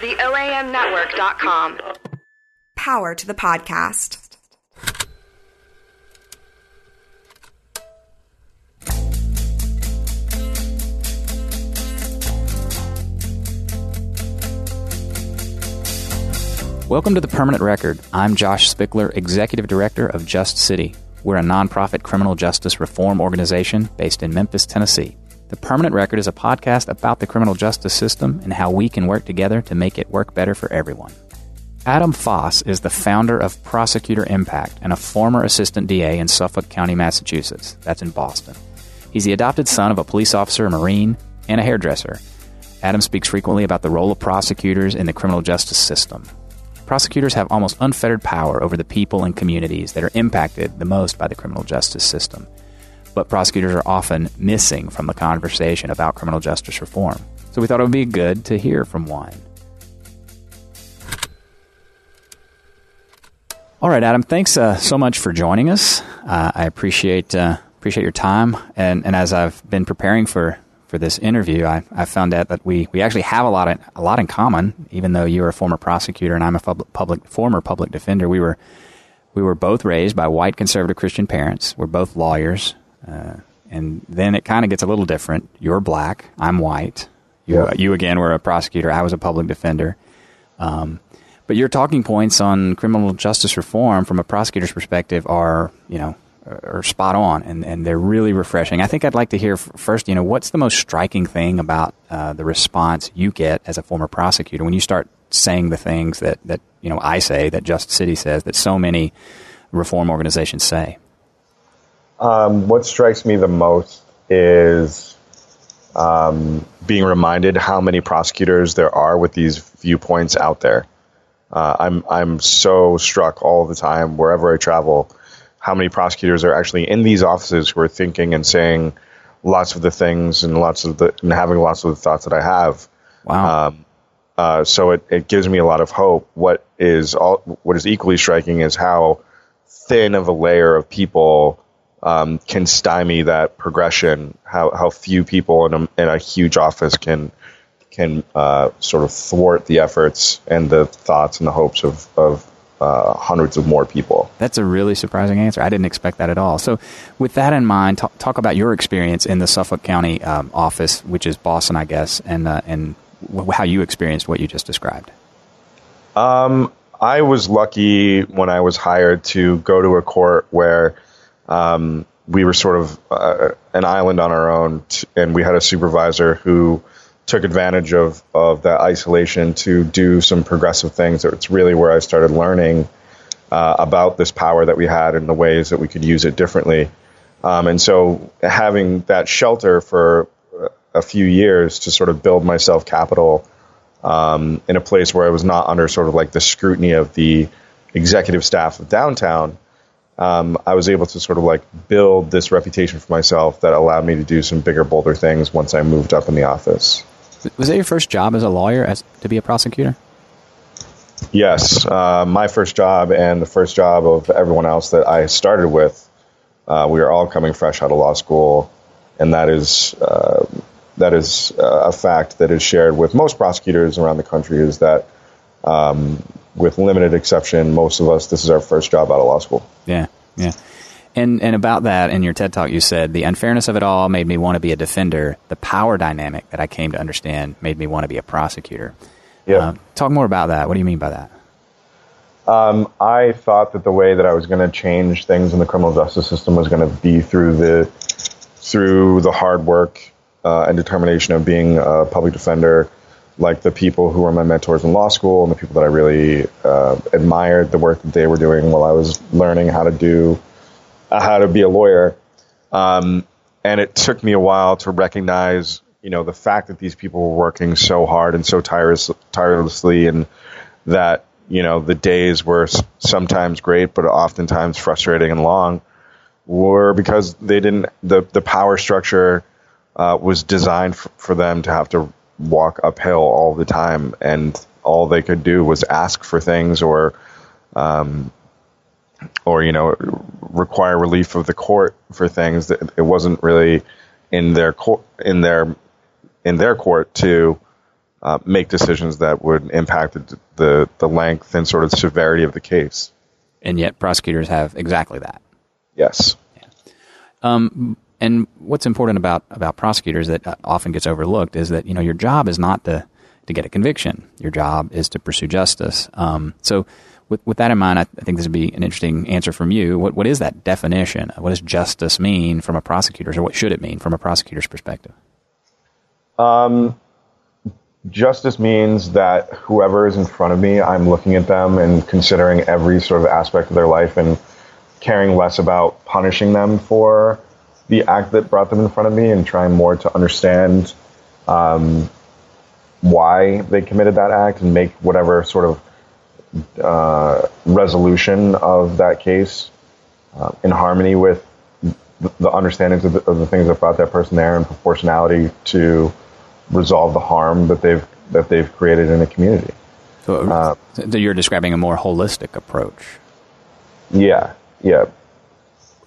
The OAMnetwork.com. Power to the podcast. Welcome to the Permanent Record. I'm Josh Spickler, Executive Director of Just City. We're a nonprofit criminal justice reform organization based in Memphis, Tennessee. The Permanent Record is a podcast about the criminal justice system and how we can work together to make it work better for everyone. Adam Foss is the founder of Prosecutor Impact and a former assistant DA in Suffolk County, Massachusetts. That's in Boston. He's the adopted son of a police officer, a Marine, and a hairdresser. Adam speaks frequently about the role of prosecutors in the criminal justice system prosecutors have almost unfettered power over the people and communities that are impacted the most by the criminal justice system. But prosecutors are often missing from the conversation about criminal justice reform. So we thought it would be good to hear from one. All right, Adam. Thanks uh, so much for joining us. Uh, I appreciate uh, appreciate your time. And, and as I've been preparing for for this interview, I, I found out that we, we actually have a lot of, a lot in common. Even though you're a former prosecutor and I'm a public, public former public defender, we were we were both raised by white conservative Christian parents. We're both lawyers, uh, and then it kind of gets a little different. You're black, I'm white. You, yeah. you again were a prosecutor. I was a public defender. Um, but your talking points on criminal justice reform from a prosecutor's perspective are, you know, are spot on and, and they're really refreshing. I think I'd like to hear first, you know, what's the most striking thing about uh, the response you get as a former prosecutor when you start saying the things that, that, you know, I say, that Just City says, that so many reform organizations say? Um, what strikes me the most is um, being reminded how many prosecutors there are with these viewpoints out there. Uh, I'm I'm so struck all the time wherever I travel how many prosecutors are actually in these offices who are thinking and saying lots of the things and lots of the and having lots of the thoughts that I have. Wow. Um, uh, so it, it gives me a lot of hope. What is all what is equally striking is how thin of a layer of people um, can stymie that progression. How how few people in a, in a huge office can can uh, sort of thwart the efforts and the thoughts and the hopes of, of uh, hundreds of more people. That's a really surprising answer. I didn't expect that at all. So, with that in mind, talk, talk about your experience in the Suffolk County um, office, which is Boston, I guess, and uh, and w- how you experienced what you just described. Um, I was lucky when I was hired to go to a court where um, we were sort of uh, an island on our own, t- and we had a supervisor who took advantage of of that isolation to do some progressive things. It's really where I started learning uh, about this power that we had and the ways that we could use it differently. Um, and so, having that shelter for a few years to sort of build myself capital um, in a place where I was not under sort of like the scrutiny of the executive staff of downtown. Um, I was able to sort of like build this reputation for myself that allowed me to do some bigger, bolder things once I moved up in the office. Was that your first job as a lawyer, as to be a prosecutor? Yes, uh, my first job and the first job of everyone else that I started with. Uh, we are all coming fresh out of law school, and that is uh, that is uh, a fact that is shared with most prosecutors around the country. Is that, um, with limited exception, most of us this is our first job out of law school. Yeah, yeah. And and about that in your TED talk, you said the unfairness of it all made me want to be a defender. The power dynamic that I came to understand made me want to be a prosecutor. Yeah. Uh, talk more about that. What do you mean by that? Um, I thought that the way that I was going to change things in the criminal justice system was going to be through the through the hard work uh, and determination of being a public defender, like the people who were my mentors in law school and the people that I really uh, admired the work that they were doing while I was learning how to do uh, how to be a lawyer. Um, and it took me a while to recognize, you know, the fact that these people were working so hard and so tireless, tirelessly, and that you know the days were sometimes great, but oftentimes frustrating and long, were because they didn't the the power structure uh, was designed for, for them to have to walk uphill all the time, and all they could do was ask for things or um, or you know require relief of the court for things that it wasn't really in their court in their in their court to uh, make decisions that would impact the, the the length and sort of severity of the case. And yet, prosecutors have exactly that. Yes. Um, and what's important about about prosecutors that uh, often gets overlooked is that you know your job is not to to get a conviction. Your job is to pursue justice. Um, so, with with that in mind, I, I, think this would be an interesting answer from you. What what is that definition? What does justice mean from a prosecutor's, or what should it mean from a prosecutor's perspective? Um, justice means that whoever is in front of me, I'm looking at them and considering every sort of aspect of their life and caring less about punishing them for the act that brought them in front of me and trying more to understand um, why they committed that act and make whatever sort of uh, resolution of that case uh, in harmony with the, the understandings of the, of the, things that brought that person there and proportionality to resolve the harm that they've that they've created in a community. So, uh, so you're describing a more holistic approach. Yeah, yeah,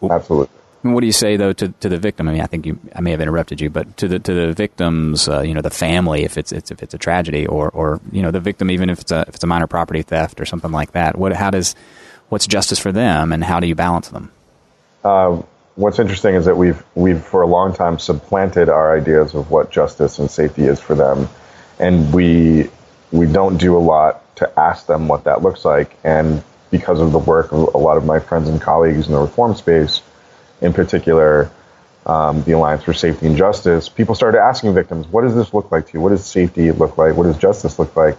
absolutely. What do you say though to, to the victim? I mean, I think you, I may have interrupted you, but to the to the victims, uh, you know, the family, if it's, it's if it's a tragedy, or or you know, the victim, even if it's a if it's a minor property theft or something like that. What how does what's justice for them, and how do you balance them? Uh, what's interesting is that we've we've for a long time supplanted our ideas of what justice and safety is for them, and we we don't do a lot to ask them what that looks like. And because of the work of a lot of my friends and colleagues in the reform space in particular, um, the Alliance for Safety and Justice, people started asking victims, what does this look like to you? What does safety look like? What does justice look like?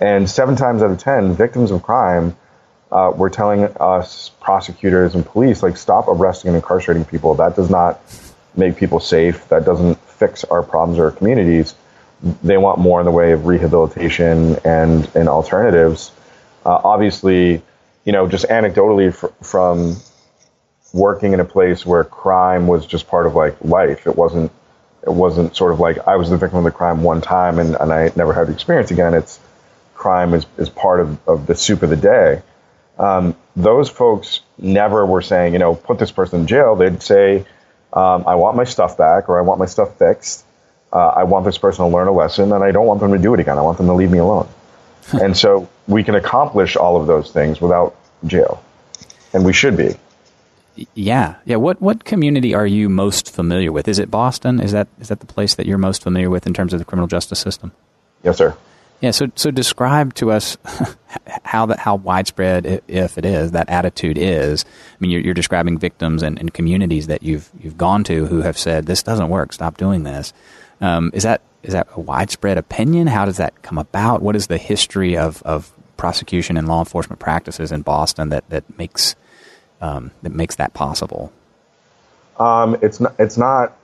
And seven times out of ten, victims of crime uh, were telling us, prosecutors and police, like, stop arresting and incarcerating people. That does not make people safe. That doesn't fix our problems or our communities. They want more in the way of rehabilitation and, and alternatives. Uh, obviously, you know, just anecdotally fr- from working in a place where crime was just part of like life. It wasn't it wasn't sort of like I was the victim of the crime one time and, and I never had the experience again. It's crime is, is part of, of the soup of the day. Um, those folks never were saying, you know, put this person in jail. They'd say, um, I want my stuff back or I want my stuff fixed. Uh, I want this person to learn a lesson and I don't want them to do it again. I want them to leave me alone. and so we can accomplish all of those things without jail. And we should be. Yeah, yeah. What what community are you most familiar with? Is it Boston? Is that is that the place that you're most familiar with in terms of the criminal justice system? Yes, sir. Yeah. So so describe to us how that how widespread, if it is, that attitude is. I mean, you're, you're describing victims and, and, communities that you've you've gone to who have said this doesn't work. Stop doing this. Um, is that is that a widespread opinion? How does that come about? What is the history of of prosecution and law enforcement practices in Boston that that makes um, that makes that possible? Um, it's not. It's not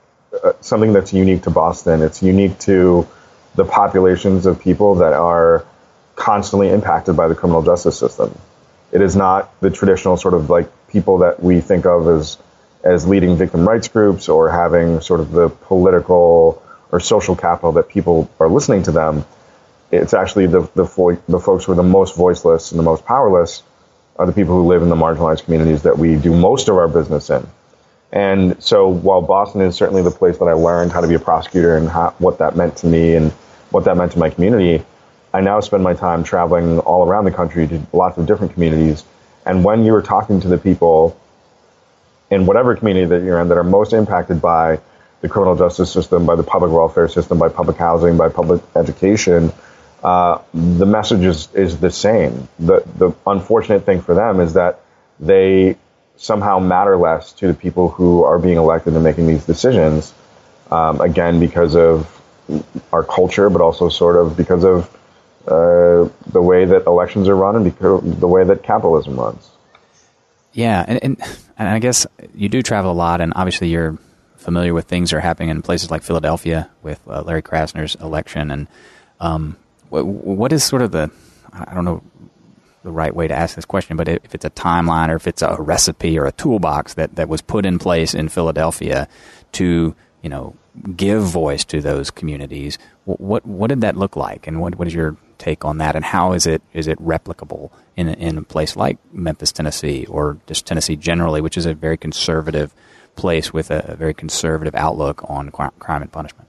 uh, something that's unique to Boston. It's unique to the populations of people that are constantly impacted by the criminal justice system. It is not the traditional sort of like people that we think of as as leading victim rights groups or having sort of the political or social capital that people are listening to them. It's actually the the, fo- the folks who are the most voiceless and the most powerless are the people who live in the marginalized communities that we do most of our business in. And so while Boston is certainly the place that I learned how to be a prosecutor and how, what that meant to me and what that meant to my community, I now spend my time traveling all around the country to lots of different communities. And when you're talking to the people in whatever community that you're in that are most impacted by the criminal justice system, by the public welfare system, by public housing, by public education, uh, the message is, is the same. The, the unfortunate thing for them is that they somehow matter less to the people who are being elected and making these decisions. Um, again, because of our culture, but also sort of because of uh, the way that elections are run and because the way that capitalism runs. Yeah, and, and, and I guess you do travel a lot, and obviously you're familiar with things that are happening in places like Philadelphia with uh, Larry Krasner's election, and um, what is sort of the I don't know the right way to ask this question, but if it's a timeline or if it's a recipe or a toolbox that, that was put in place in Philadelphia to you know give voice to those communities, what what did that look like, and what what is your take on that, and how is it is it replicable in in a place like Memphis, Tennessee, or just Tennessee generally, which is a very conservative place with a, a very conservative outlook on crime and punishment?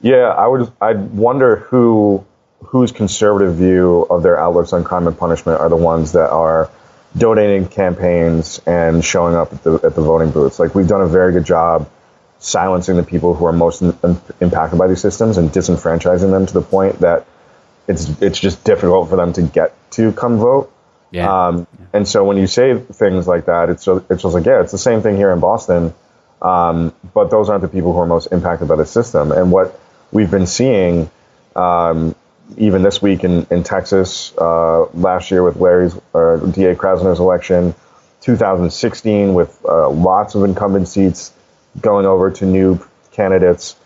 Yeah, I would. I'd wonder who whose conservative view of their outlooks on crime and punishment are the ones that are donating campaigns and showing up at the at the voting booths. Like we've done a very good job silencing the people who are most in, in, impacted by these systems and disenfranchising them to the point that it's it's just difficult for them to get to come vote. Yeah. Um, and so when you say things like that, it's just, it's just like yeah, it's the same thing here in Boston. Um, but those aren't the people who are most impacted by the system. And what we've been seeing, um, even this week in, in Texas, uh, last year with Larry's uh, DA Krasner's election, 2016 with uh, lots of incumbent seats going over to new candidates.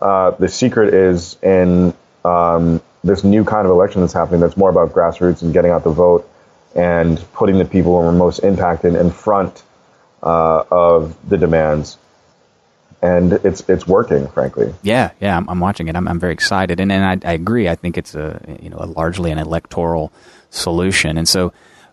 Uh, the secret is in um, this new kind of election that's happening that's more about grassroots and getting out the vote and putting the people who are most impacted in front uh, of the demands. And it's it's working, frankly. Yeah, yeah, I'm, I'm watching it. I'm, I'm very excited, and, and I, I agree. I think it's a you know a largely an electoral solution, and so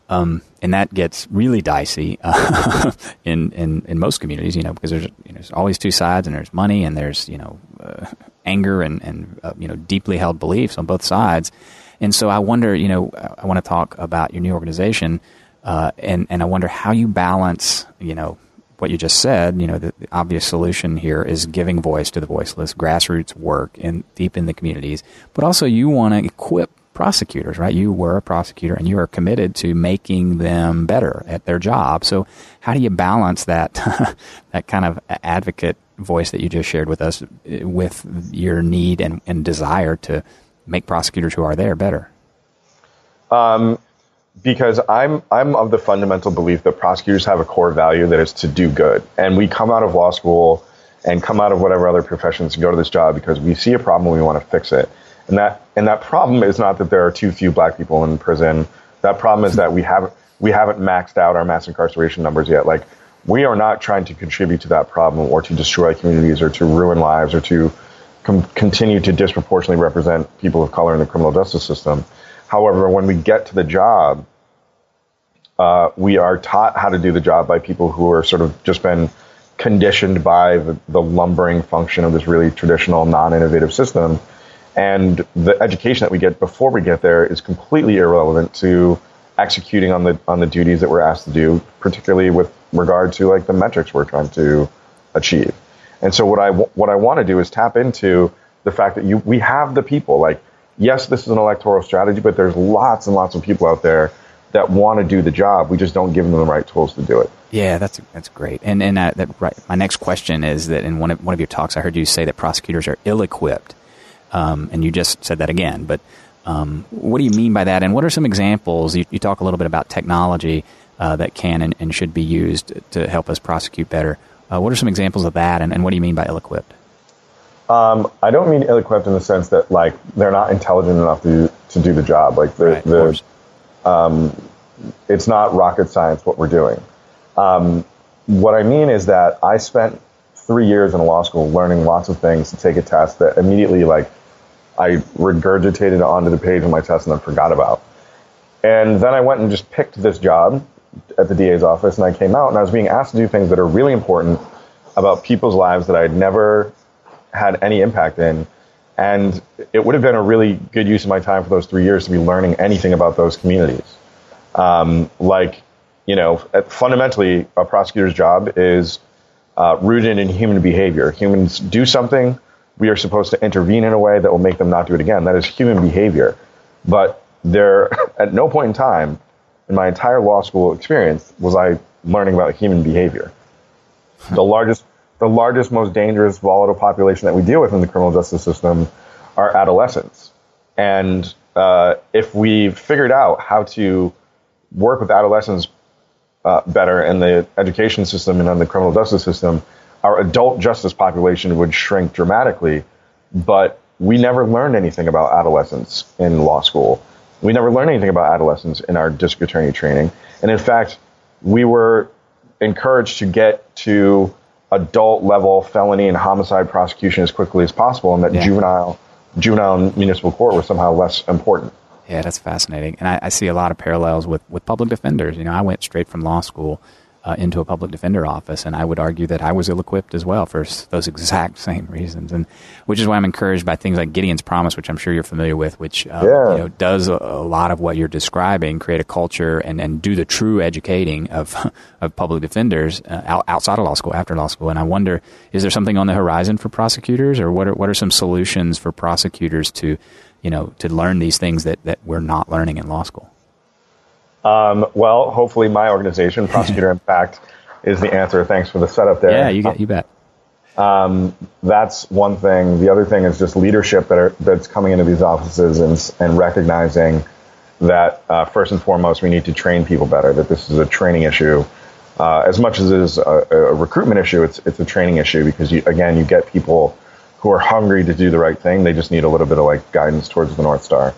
um, and that gets really dicey uh, in, in in most communities, you know, because there's you know, there's always two sides, and there's money, and there's you know uh, anger and and uh, you know deeply held beliefs on both sides, and so I wonder, you know, I want to talk about your new organization, uh, and and I wonder how you balance, you know, what you just said. You know, the, the obvious solution here is giving voice to the voiceless, grassroots work in deep in the communities, but also you want to equip prosecutors, right? You were a prosecutor and you are committed to making them better at their job. So how do you balance that that kind of advocate voice that you just shared with us with your need and, and desire to make prosecutors who are there better? Um, because I'm I'm of the fundamental belief that prosecutors have a core value that is to do good, and we come out of law school and come out of whatever other professions to go to this job because we see a problem and we want to fix it. And that and that problem is not that there are too few black people in prison. That problem is that we haven't we haven't maxed out our mass incarceration numbers yet. Like we are not trying to contribute to that problem or to destroy communities or to ruin lives or to com- continue to disproportionately represent people of color in the criminal justice system. However, when we get to the job, uh, we are taught how to do the job by people who are sort of just been conditioned by the, the lumbering function of this really traditional, non-innovative system. And the education that we get before we get there is completely irrelevant to executing on the on the duties that we're asked to do, particularly with regard to like the metrics we're trying to achieve. And so what I what I want to do is tap into the fact that you we have the people. Like, yes, this is an electoral strategy, but there's lots and lots of people out there that want to do the job. We just don't give them the right tools to do it. Yeah, that's that's great. And and uh, that right. My next question is that in one of one of your talks, I heard you say that prosecutors are ill-equipped, um, and you just said that again. But um, what do you mean by that? And what are some examples? You, you talk a little bit about technology uh, that can and, and, should be used to help us prosecute better. Uh, what are some examples of that, and, and what do you mean by ill-equipped? Um, I don't mean ill-equipped in the sense that like they're not intelligent enough to to do the job. Like the, right, the um, it's not rocket science what we're doing. Um, what I mean is that I spent three years in law school learning lots of things to take a test that immediately like I regurgitated onto the page of my test and then forgot about. And then I went and just picked this job at the DA's office and I came out and I was being asked to do things that are really important about people's lives that I had never had any impact in. And it would have been a really good use of my time for those three years to be learning anything about those communities. Um, like, you know, fundamentally, a prosecutor's job is uh, rooted in human behavior. Humans do something, we are supposed to intervene in a way that will make them not do it again. That is human behavior. But there, at no point in time in my entire law school experience was I learning about human behavior. The largest the largest, most dangerous, volatile population that we deal with in the criminal justice system are adolescents. And uh, if we figured out how to work with adolescents uh, better in the education system and in the criminal justice system, our adult justice population would shrink dramatically. But we never learned anything about adolescents in law school. We never learned anything about adolescents in our district attorney training. And in fact, we were encouraged to get to adult level felony and homicide prosecution as quickly as possible, and that yeah. juvenile juvenile municipal court was somehow less important. Yeah, that's fascinating, and I, I, see a lot of parallels with with public defenders. You know, I went straight from law school uh, into a public defender office. And I would argue that I was ill equipped as well for s- those exact same reasons. And which is why I'm encouraged by things like Gideon's Promise, which I'm sure you're familiar with, which uh, Yeah. you know, does a, a lot of what you're describing, create a culture and, and do the true educating of, of public defenders uh, out, outside of law school, after law school. And I wonder, is there something on the horizon for prosecutors or what are, what are some solutions for prosecutors to, you know, to learn these things that, that we're not learning in law school? Um, well, hopefully, my organization, Prosecutor Impact, is the answer. Thanks for the setup there. Yeah, you get, you bet. that's one thing. The other thing is just leadership that are, that's coming into these offices and, and recognizing that uh, first and foremost we need to train people better. That this is a training issue, uh, as much as it is a, a recruitment issue. It's it's a training issue because you, again you get people who are hungry to do the right thing. They just need a little bit of like guidance towards the north star.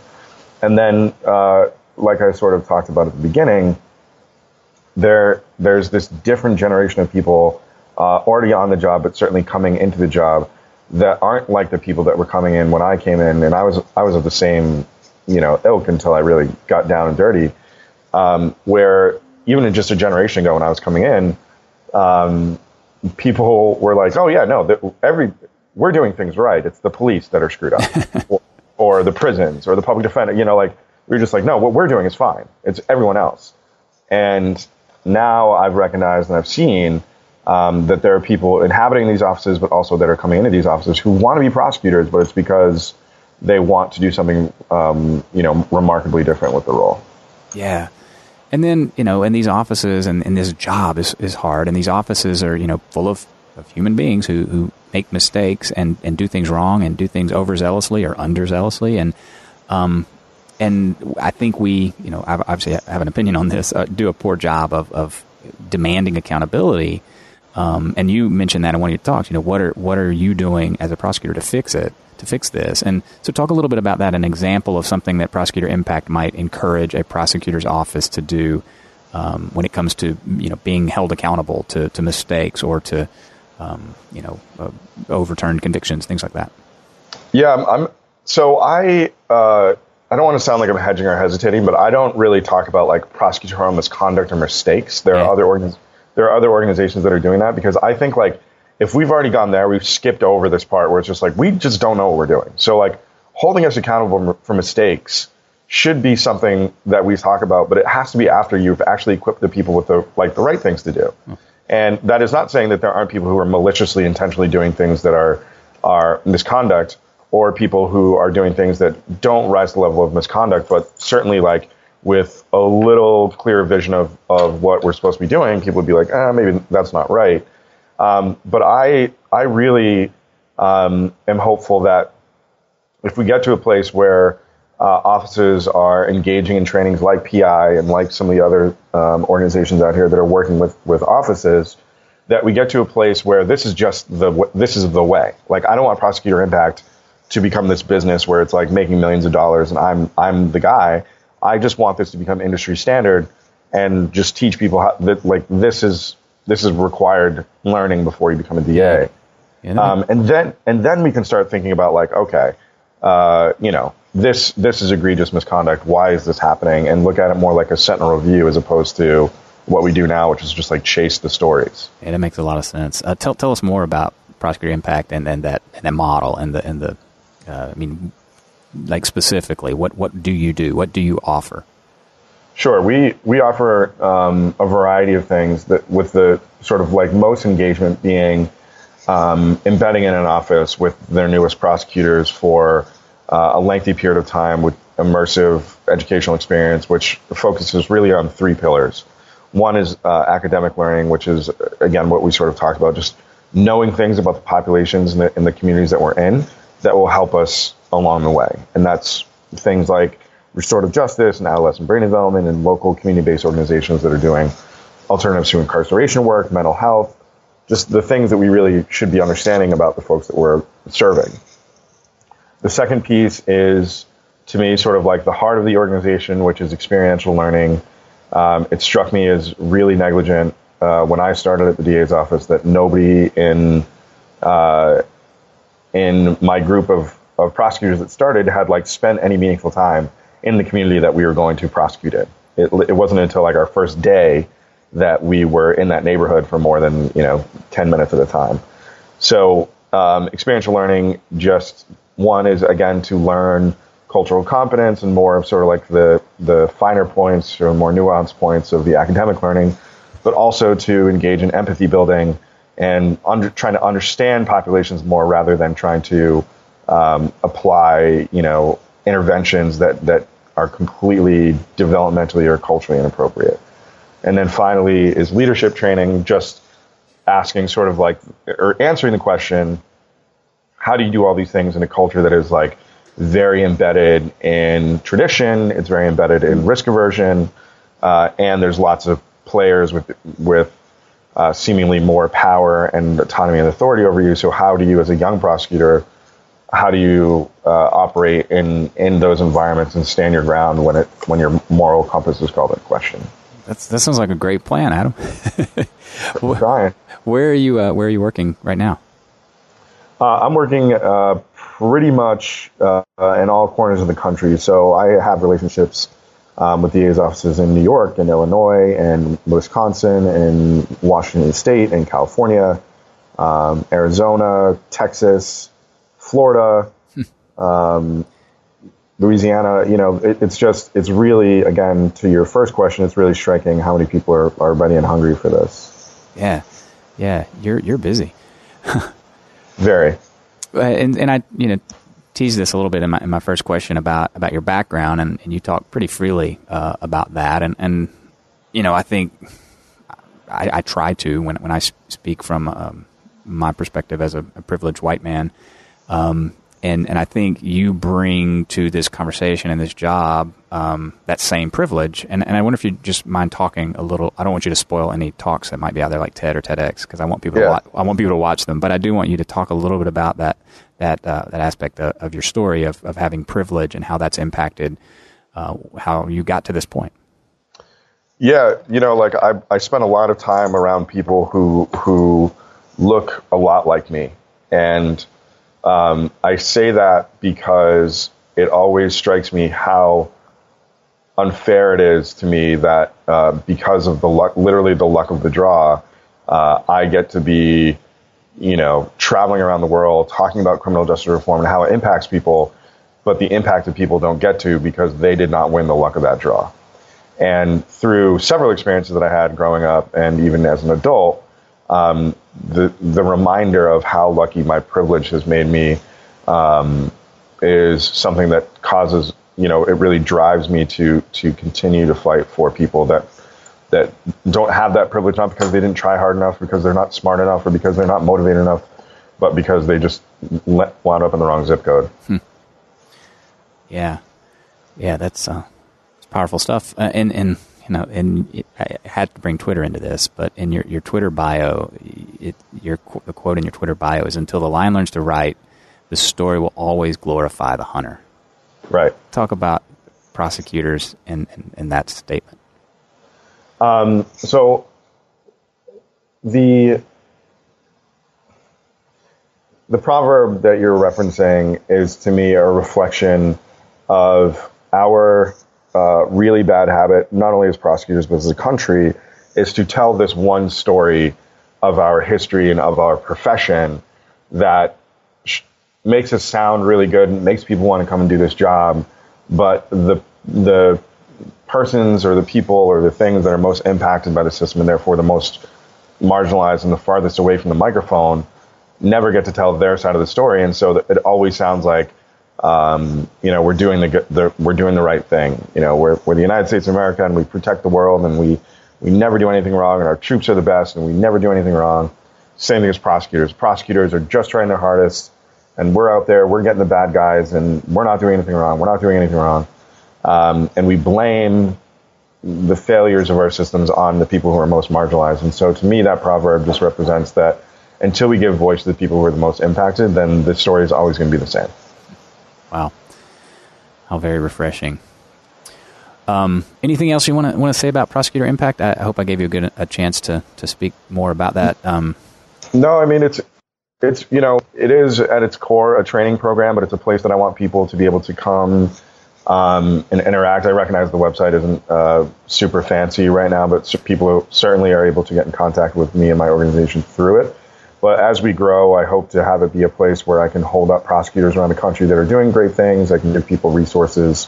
And then, uh, like I sort of talked about at the beginning, there there's this different generation of people uh, already on the job, but certainly coming into the job that aren't like the people that were coming in when I came in, and I was I was of the same you know ilk until I really got down and dirty. Um, where even in just a generation ago, when I was coming in, um, people were like, "Oh yeah, no, that every we're doing things right. It's the police that are screwed up, or, or the prisons, or the public defender." You know, like we were just like, "No, what we're doing is fine. It's everyone else." And now I've recognized and I've seen um, that there are people inhabiting these offices, but also that are coming into these offices who want to be prosecutors, but it's because they want to do something, um, you know, remarkably different with the role. Yeah. And then, you know, in these offices and, and this job is, is hard and these offices are, you know, full of, of human beings who, who make mistakes and, and do things wrong and do things overzealously or underzealously. And, um, and I think we, you know, I obviously have an opinion on this, uh, do a poor job of, of demanding accountability. Um, and you mentioned that in one of your talks. You know, what are what are you doing as a prosecutor to fix it, to fix this? And so, talk a little bit about that. An example of something that Prosecutor Impact might encourage a prosecutor's office to do um, when it comes to you know being held accountable to, to mistakes or to um, you know uh, overturned convictions, things like that. Yeah, I'm. I'm so I. Uh, I don't want to sound like I'm hedging or hesitating, but I don't really talk about like prosecutorial misconduct or mistakes. There Yeah. are other organs. There are other organizations that are doing that because I think like if we've already gone there, we've skipped over this part where it's just like we just don't know what we're doing. So like holding us accountable for mistakes should be something that we talk about, but it has to be after you've actually equipped the people with the like the right things to do. Hmm. And that is not saying that there aren't people who are maliciously, intentionally doing things that are are misconduct, or people who are doing things that don't rise to the level of misconduct, but certainly like with a little clearer vision of, of what we're supposed to be doing, people would be like, ah, maybe that's not right. Um, but I I really um, am hopeful that if we get to a place where uh, offices are engaging in trainings like PI and like some of the other um, organizations out here that are working with with offices, that we get to a place where this is just the this is the way. Like I don't want prosecutor impact to become this business where it's like making millions of dollars and I'm I'm the guy. I just want this to become industry standard and just teach people how that like this is this is required learning before you become a DA. You know? Um, and then and then we can start thinking about like, okay, uh, you know, this this is egregious misconduct. Why is this happening? And look at it more like a sentinel review as opposed to what we do now, which is just like chase the stories. And it makes a lot of sense. Uh, tell tell us more about prosecutor impact and, and that and that model and the and the uh, I mean, like specifically, what what do you do? What do you offer? Sure, we we offer um, a variety of things that with the sort of like most engagement being um, embedding in an office with their newest prosecutors for uh, a lengthy period of time with immersive educational experience, which focuses really on three pillars. One is uh, academic learning, which is again what we sort of talked about, just knowing things about the populations in the, in the communities that we're in that will help us along the way, and that's things like restorative justice and adolescent brain development and local community-based organizations that are doing alternatives to incarceration work, mental health, just the things that we really should be understanding about the folks that we're serving. The second piece is, to me, sort of like the heart of the organization, which is experiential learning. Um, it struck me as really negligent uh, when I started at the DA's office that nobody in uh, in my group of, of prosecutors that started had like spent any meaningful time in the community that we were going to prosecute in. It, it wasn't until like our first day that we were in that neighborhood for more than you know 10 minutes at a time. So um, experiential learning just one is again to learn cultural competence and more of sort of like the the finer points or more nuanced points of the academic learning, but also to engage in empathy building and under, trying to understand populations more rather than trying to um, apply you know interventions that that are completely developmentally or culturally inappropriate. And then finally is leadership training, just asking sort of like, or answering the question, how do you do all these things in a culture that is like very embedded in tradition, it's very embedded in risk aversion, uh, and there's lots of players with, with uh, seemingly more power and autonomy and authority over you. So how do you, as a young prosecutor, how do you uh, operate in, in those environments and stand your ground when it when your moral compass is called into question? That's, that sounds like a great plan, Adam. trying. Where are you? Uh, where are you working right now? Uh, I'm working uh, pretty much uh, in all corners of the country. So I have relationships um, with DA's offices in New York and Illinois and Wisconsin and Washington State and California, um, Arizona, Texas, Florida. um, Louisiana, you know, it, it's just, it's really, again, to your first question, it's really striking how many people are, are ready and hungry for this. Yeah. Yeah. You're, you're busy. Very. Uh, and, and I, you know, teased this a little bit in my, in my first question about, about your background and, and you talk pretty freely, uh, about that. And, and, you know, I think I, I try to, when, when I speak from, um, my perspective as a, a privileged white man, um, and and I think you bring to this conversation and this job um, that same privilege. And and I wonder if you just mind talking a little. I don't want you to spoil any talks that might be out there like TED or TEDx because I want people yeah. to watch, I want people to watch them. But I do want you to talk a little bit about that that uh, that aspect of, of, your story of of having privilege and how that's impacted uh, how you got to this point. Yeah, you know, like I I spent a lot of time around people who who look a lot like me and um, I say that because it always strikes me how unfair it is to me that uh, because of the luck, literally the luck of the draw, uh, I get to be, you know, traveling around the world talking about criminal justice reform and how it impacts people, but the impact of people don't get to because they did not win the luck of that draw. And through several experiences that I had growing up and even as an adult, um, the the reminder of how lucky my privilege has made me um, is something that causes you know it really drives me to to continue to fight for people that that don't have that privilege not because they didn't try hard enough because they're not smart enough or because they're not motivated enough but because they just wound up in the wrong zip code. Hmm. yeah. Yeah that's uh, powerful stuff. Uh, and and you know, and I had to bring Twitter into this, but in your, your Twitter bio, it, your the quote in your Twitter bio is "Until the lion learns to write, the story will always glorify the hunter." Right. Talk about prosecutors in, in, in that statement. Um, so the the proverb that you're referencing is to me a reflection of our really bad habit, not only as prosecutors, but as a country, is to tell this one story of our history and of our profession that sh- makes us sound really good and makes people want to come and do this job. But the, the persons or the people or the things that are most impacted by the system and therefore the most marginalized and the farthest away from the microphone never get to tell their side of the story. And so it always sounds like um, you know, we're doing the, the, we're doing the right thing. You know, we're, we're the United States of America and we protect the world and we, we never do anything wrong and our troops are the best and we never do anything wrong. Same thing as prosecutors. Prosecutors are just trying their hardest and we're out there, we're getting the bad guys and we're not doing anything wrong. We're not doing anything wrong. Um, and we blame the failures of our systems on the people who are most marginalized. And so to me, that proverb just represents that until we give voice to the people who are the most impacted, then the story is always going to be the same. Wow, how very refreshing. Um, anything else you want to want to say about prosecutor impact? I, I, hope I gave you a good a chance to to speak more about that. Um, no, I mean it's it's you know it is at its core a training program, but it's a place that I want people to be able to come um, and interact. I recognize the website isn't uh, super fancy right now, but people certainly are able to get in contact with me and my organization through it. But as we grow, I hope to have it be a place where I can hold up prosecutors around the country that are doing great things. I can give people resources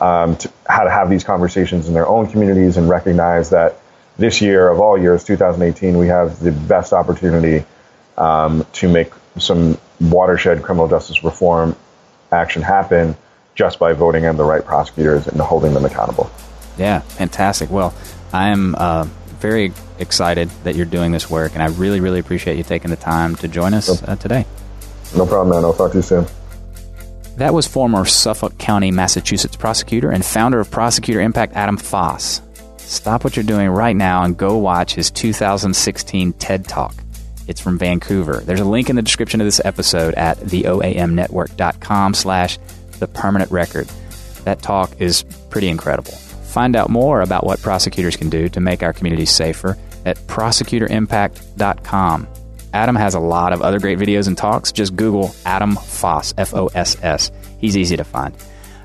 um, to how to have these conversations in their own communities and recognize that this year of all years, 2018, we have the best opportunity um, to make some watershed criminal justice reform action happen just by voting in the right prosecutors and holding them accountable. Yeah, fantastic. Well, I am uh, very excited that you're doing this work, and I really, really appreciate you taking the time to join us uh, today. No problem, man. I'll talk to you soon. That was former Suffolk County, Massachusetts prosecutor and founder of Prosecutor Impact, Adam Foss. Stop what you're doing right now and go watch his 2016 TED Talk. It's from Vancouver. There's a link in the description of this episode at theoamnetwork.com slash the permanent record. That talk is pretty incredible. Find out more about what prosecutors can do to make our communities safer at prosecutorimpact.com. Adam has a lot of other great videos and talks. Just Google Adam Foss, F O S S. He's easy to find.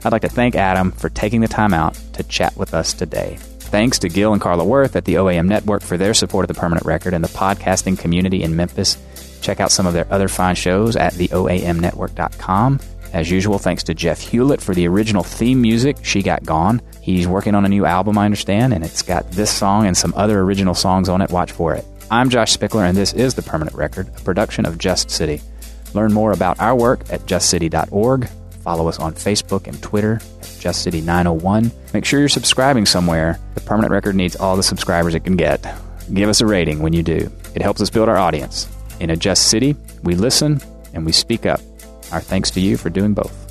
I'd like to thank Adam for taking the time out to chat with us today. Thanks to Gil and Carla Worth at the OAM Network for their support of the permanent record and the podcasting community in Memphis. Check out some of their other fine shows at theoamnetwork.com. As usual, thanks to Jeff Hewlett for the original theme music, She Got Gone. He's working on a new album, I understand, and it's got this song and some other original songs on it. Watch for it. I'm Josh Spickler, and this is The Permanent Record, a production of Just City. Learn more about our work at justcity.org. Follow us on Facebook and Twitter at JustCity901. Make sure you're subscribing somewhere. The Permanent Record needs all the subscribers it can get. Give us a rating when you do. It helps us build our audience. In a Just City, we listen and we speak up. Our thanks to you for doing both.